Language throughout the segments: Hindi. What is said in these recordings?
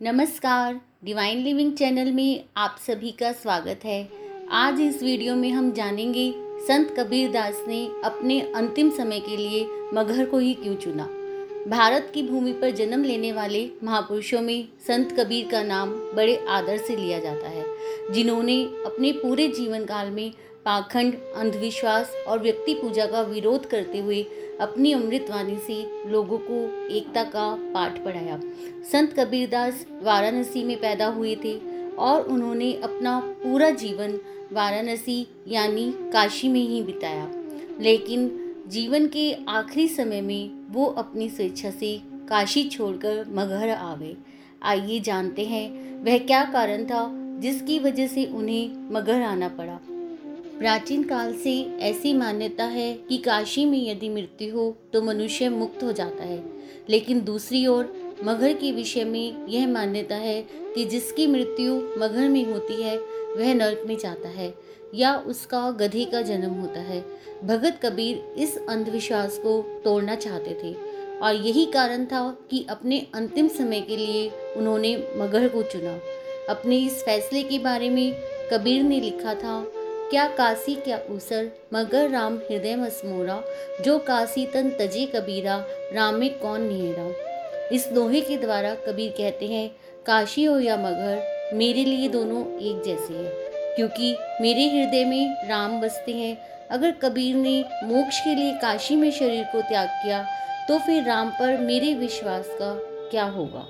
नमस्कार डिवाइन लिविंग चैनल में आप सभी का स्वागत है। आज इस वीडियो में हम जानेंगे, संत कबीर दास ने अपने अंतिम समय के लिए मगहर को ही क्यों चुना? भारत की भूमि पर जन्म लेने वाले महापुरुषों में संत कबीर का नाम बड़े आदर से लिया जाता है, जिन्होंने अपने पूरे जीवन काल में पाखंड, अंधविश्वास और व्यक्ति पूजा का विरोध करते हुए अपनी अमृतवाणी से लोगों को एकता का पाठ पढ़ाया। संत कबीरदास वाराणसी में पैदा हुए थे और उन्होंने अपना पूरा जीवन वाराणसी यानी काशी में ही बिताया। लेकिन जीवन के आखिरी समय में वो अपनी स्वेच्छा से काशी छोड़कर मगहर आ गए आइए जानते हैं वह क्या कारण था जिसकी वजह से उन्हें मगहर आना पड़ा। प्राचीन काल से ऐसी मान्यता है कि काशी में यदि मृत्यु हो तो मनुष्य मुक्त हो जाता है। लेकिन दूसरी ओर, मगर के विषय में यह मान्यता है कि जिसकी मृत्यु मगर में होती है, वह नरक में जाता है, या उसका गधे का जन्म होता है। भगत कबीर इस अंधविश्वास को तोड़ना चाहते थे, और यही कारण था कि अपने अंतिम समय के लिए उन्होंने मगर को चुना। अपने इस फैसले के बारे में कबीर ने लिखा था क्या काशी क्या उसर मगर राम हृदय मसमोरा जो काशी तन तजे कबीरा, राम में कौन निहेरा इस दोहे के द्वारा कबीर कहते हैं, काशी हो या मगर, मेरे लिए दोनों एक जैसे हैं। क्योंकि मेरे हृदय में राम बसते हैं, अगर कबीर ने मोक्ष के लिए काशी में शरीर को त्याग किया तो फिर राम पर मेरे विश्वास का क्या होगा?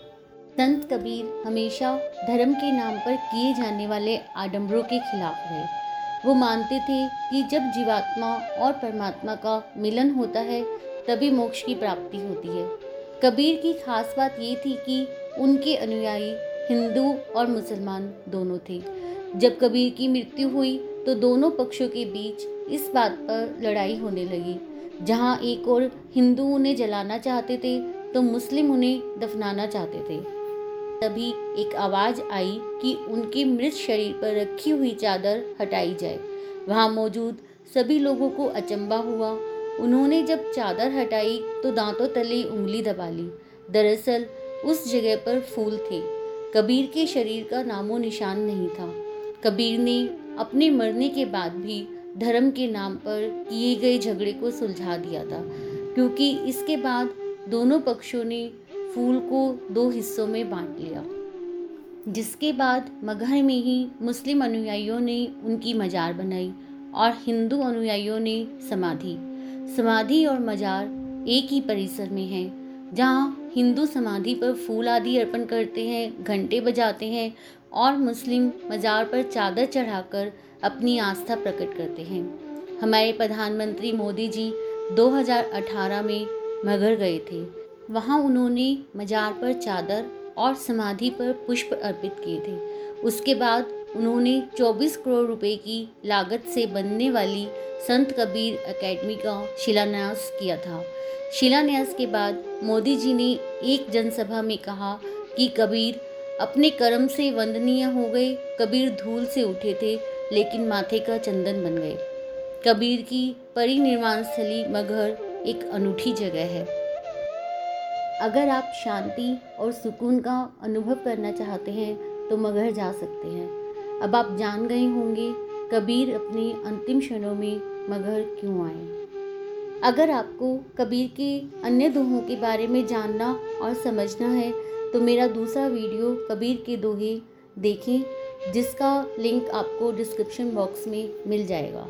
संत कबीर हमेशा धर्म के नाम पर किए जाने वाले आडंबरों के खिलाफ रहे वो मानते थे कि जब जीवात्मा और परमात्मा का मिलन होता है, तभी मोक्ष की प्राप्ति होती है। कबीर की खास बात ये थी कि उनके अनुयायी हिंदू और मुसलमान दोनों थे। जब कबीर की मृत्यु हुई तो दोनों पक्षों के बीच इस बात पर लड़ाई होने लगी। जहाँ एक और हिंदू उन्हें जलाना चाहते थे तो मुस्लिम उन्हें दफनाना चाहते थे। तभी एक आवाज़ आई कि उनके मृत शरीर पर रखी हुई चादर हटाई जाए। वहाँ मौजूद सभी लोगों को अचंबा हुआ। उन्होंने जब चादर हटाई तो दांतों तले उंगली दबा ली। दरअसल उस जगह पर फूल थे। कबीर के शरीर का नामो निशान नहीं था। कबीर ने अपने मरने के बाद भी धर्म के नाम पर किए गए झगड़े को सुलझा दिया था, क्योंकि इसके बाद दोनों पक्षों ने फूल को दो हिस्सों में बांट लिया। जिसके बाद मगहर में ही मुस्लिम अनुयायियों ने उनकी मजार बनाई और हिंदू अनुयायियों ने समाधि। समाधि और मजार एक ही परिसर में है, जहाँ हिंदू समाधि पर फूल आदि अर्पण करते हैं, घंटे बजाते हैं और मुस्लिम मजार पर चादर चढ़ाकर अपनी आस्था प्रकट करते हैं। हमारे प्रधानमंत्री मोदी जी 2018 में मगर गए थे। वहाँ उन्होंने मजार पर चादर और समाधि पर पुष्प अर्पित किए थे। उसके बाद उन्होंने 24 करोड़ रुपए की लागत से बनने वाली संत कबीर एकेडमी का शिलान्यास किया था। शिलान्यास के बाद मोदी जी ने एक जनसभा में कहा कि कबीर अपने कर्म से वंदनीय हो गए, कबीर धूल से उठे थे, लेकिन माथे का चंदन बन गए। कबीर की परिनिर्वाण स्थली मगहर एक अनूठी जगह है। अगर आप शांति और सुकून का अनुभव करना चाहते हैं तो मगहर जा सकते हैं। अब आप जान गए होंगे, कबीर अपने अंतिम क्षणों में मगहर क्यों आए। अगर आपको कबीर के अन्य दोहों के बारे में जानना और समझना है तो मेरा दूसरा वीडियो कबीर के दोहे देखें, जिसका लिंक आपको डिस्क्रिप्शन बॉक्स में मिल जाएगा।